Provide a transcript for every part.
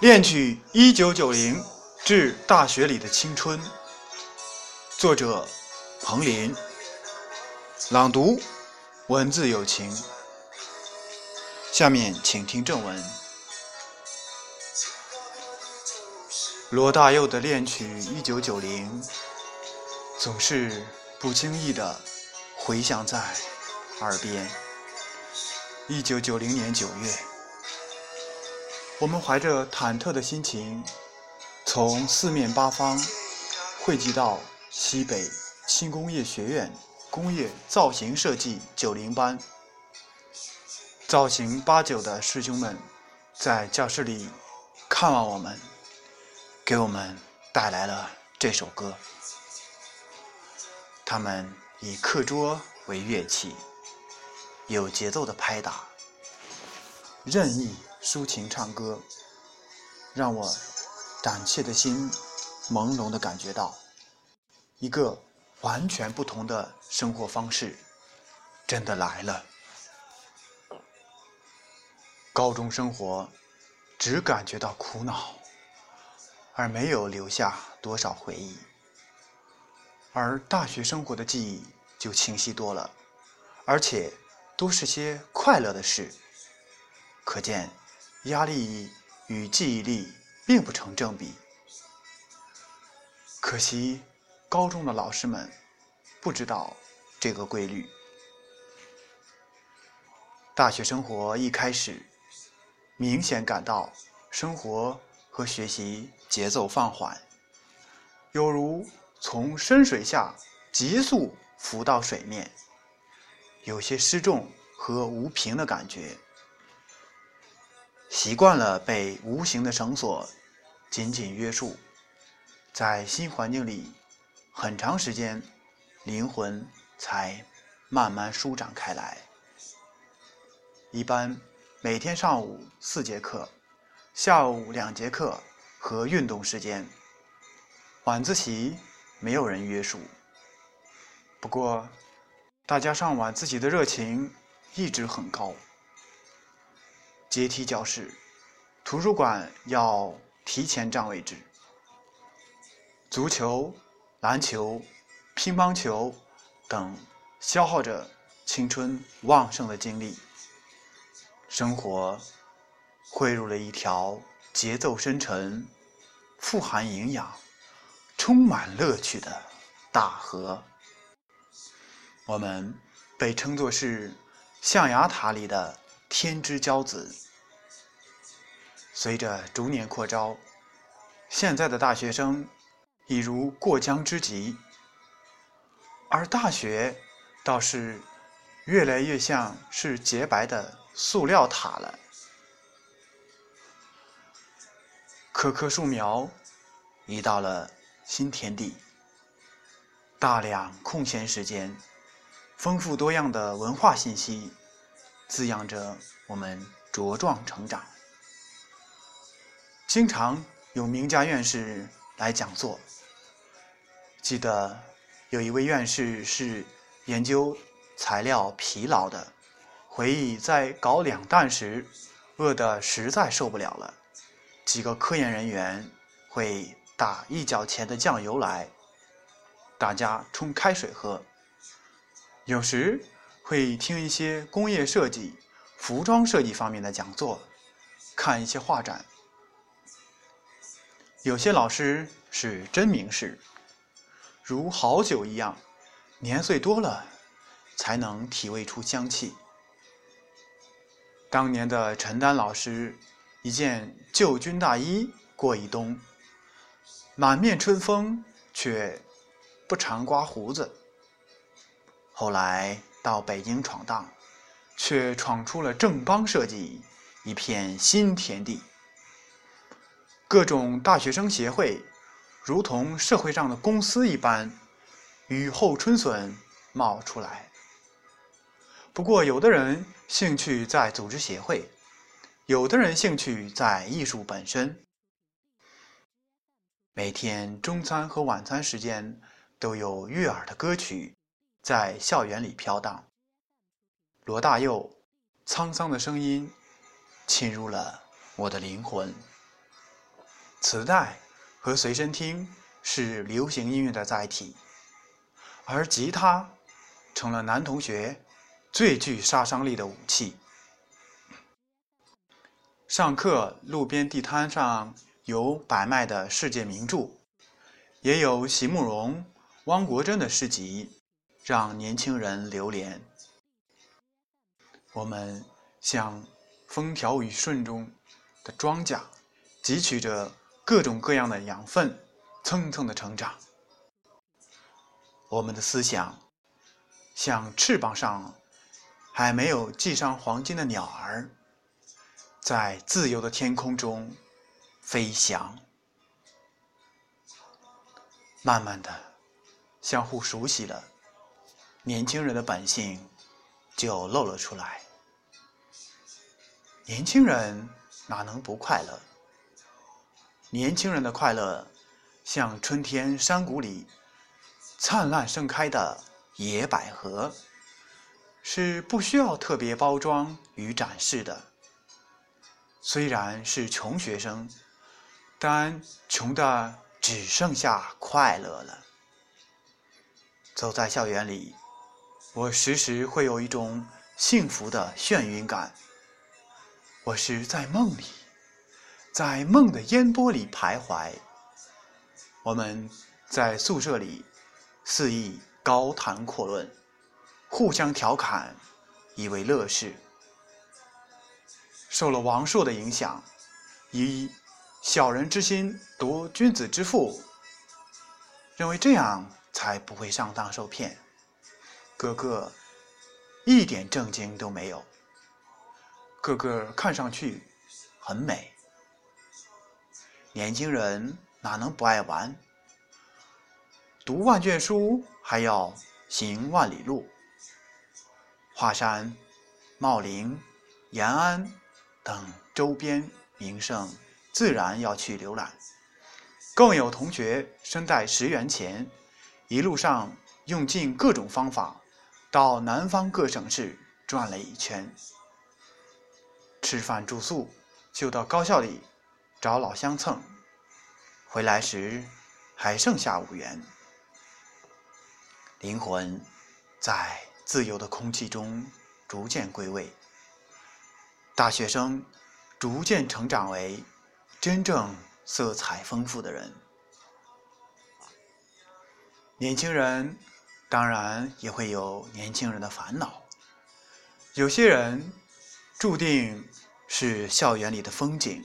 恋曲一九九零致大学里的青春，作者彭林，朗读文字有情。下面请听正文。罗大佑的恋曲一九九零，总是不经意的回响在耳边。一九九零年九月。我们怀着忐忑的心情，从四面八方汇集到西北轻工业学院工业造型设计九零班。造型八九的师兄们在教室里看望我们，给我们带来了这首歌。他们以课桌为乐器，有节奏的拍打，任意。抒情唱歌，让我胆怯的心朦胧的感觉到，一个完全不同的生活方式真的来了。高中生活只感觉到苦恼，而没有留下多少回忆，而大学生活的记忆就清晰多了，而且都是些快乐的事，可见。压力与记忆力并不成正比，可惜高中的老师们不知道这个规律。大学生活一开始，明显感到生活和学习节奏放缓，有如从深水下急速浮到水面，有些失重和无凭的感觉。习惯了被无形的绳索紧紧约束，在新环境里，很长时间，灵魂才慢慢舒展开来。一般每天上午四节课，下午两节课和运动时间，晚自习没有人约束。不过，大家上晚自习的热情一直很高。阶梯教室，图书馆要提前占位置。足球、篮球、乒乓球等消耗着青春旺盛的精力，生活汇入了一条节奏深沉、富含营养、充满乐趣的大河。我们被称作是象牙塔里的。天之骄子，随着逐年扩招，现在的大学生已如过江之鲫，而大学倒是越来越像是洁白的塑料塔了。棵棵树苗已到了新天地，大量空闲时间，丰富多样的文化信息。滋养着我们茁壮成长。经常有名家院士来讲座。记得有一位院士是研究材料疲劳的，回忆在搞两弹时，饿得实在受不了了，几个科研人员会打一角钱的酱油来，大家冲开水喝。有时。会听一些工业设计、服装设计方面的讲座，看一些画展。有些老师是真名士，如好酒一样，年岁多了才能体味出香气。当年的陈丹老师，一件旧军大衣过一冬，满面春风，却不常刮胡子。后来。到北京闯荡，却闯出了正邦设计一片新天地。各种大学生协会，如同社会上的公司一般，雨后春笋冒出来。不过，有的人兴趣在组织协会，有的人兴趣在艺术本身。每天中餐和晚餐时间，都有悦耳的歌曲。在校园里飘荡，罗大佑沧桑的声音侵入了我的灵魂。磁带和随身听是流行音乐的载体，而吉他成了男同学最具杀伤力的武器。上课，路边地摊上有摆卖的世界名著，也有席慕容、汪国真的诗集，让年轻人流连。我们像风调雨顺中的庄稼，汲取着各种各样的养分，蹭蹭的成长。我们的思想像翅膀上还没有系上黄金的鸟儿。在自由的天空中飞翔，慢慢的相互熟悉了，年轻人的本性就露了出来。年轻人哪能不快乐？年轻人的快乐像春天山谷里灿烂盛开的野百合，是不需要特别包装与展示的。虽然是穷学生，但穷的只剩下快乐了。走在校园里，我时时会有一种幸福的眩晕感。我是在梦里，在梦的烟波里徘徊。我们在宿舍里肆意高谈阔论，互相调侃，以为乐事。受了王朔的影响，以小人之心夺君子之腹，认为这样才不会上当受骗。个个一点正经都没有，个个看上去很美。年轻人哪能不爱玩？读万卷书还要行万里路。华山、茂陵、延安。等周边名胜，自然要去浏览。更有同学身带十元钱，一路上用尽各种方法，到南方各省市转了一圈。吃饭住宿就到高校里找老乡蹭，回来时还剩下五元。灵魂在自由的空气中逐渐归位。大学生逐渐成长为真正色彩丰富的人。年轻人当然也会有年轻人的烦恼。有些人注定是校园里的风景，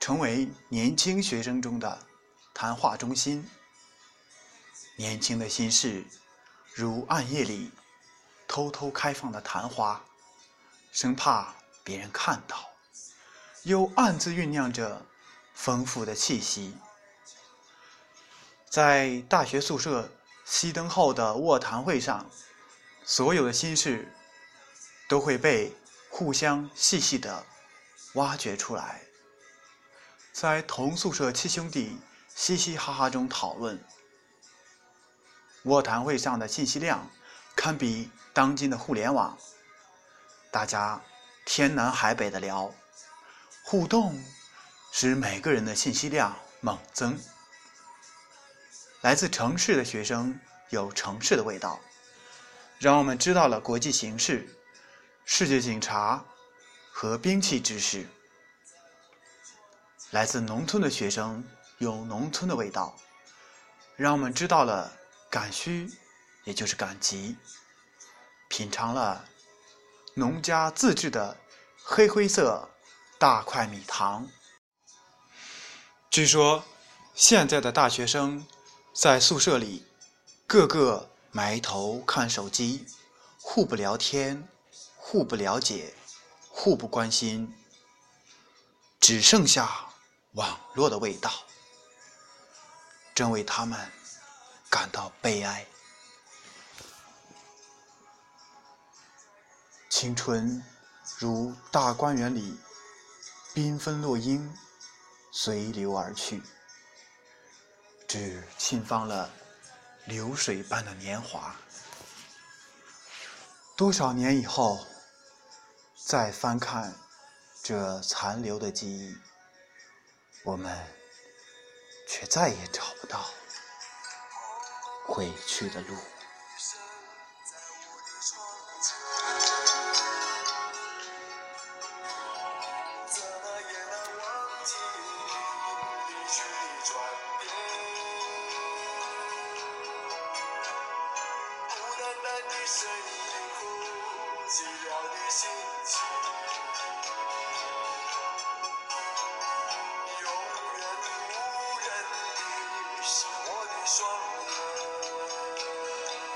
成为年轻学生中的谈话中心。年轻的心事，如暗夜里偷偷开放的昙花，生怕。别人看到，又暗自酝酿着丰富的气息。在大学宿舍熄灯后的卧谈会上，所有的心事都会被互相细细的挖掘出来。在同宿舍七兄弟嘻嘻哈哈中讨论，卧谈会上的信息量堪比当今的互联网，大家。天南海北的聊，互动使每个人的信息量猛增。来自城市的学生有城市的味道，让我们知道了国际形势、世界警察和兵器知识。来自农村的学生有农村的味道，让我们知道了赶需，也就是赶集，品尝了。农家自制的黑灰色大块米糖。据说，现在的大学生在宿舍里，个个埋头看手机，互不聊天，互不了解，互不关心，只剩下网络的味道，真为他们感到悲哀。青春如大观园里缤纷落英，随流而去，只沁放了流水般的年华。多少年以后，再翻看这残留的记忆，我们却再也找不到回去的路。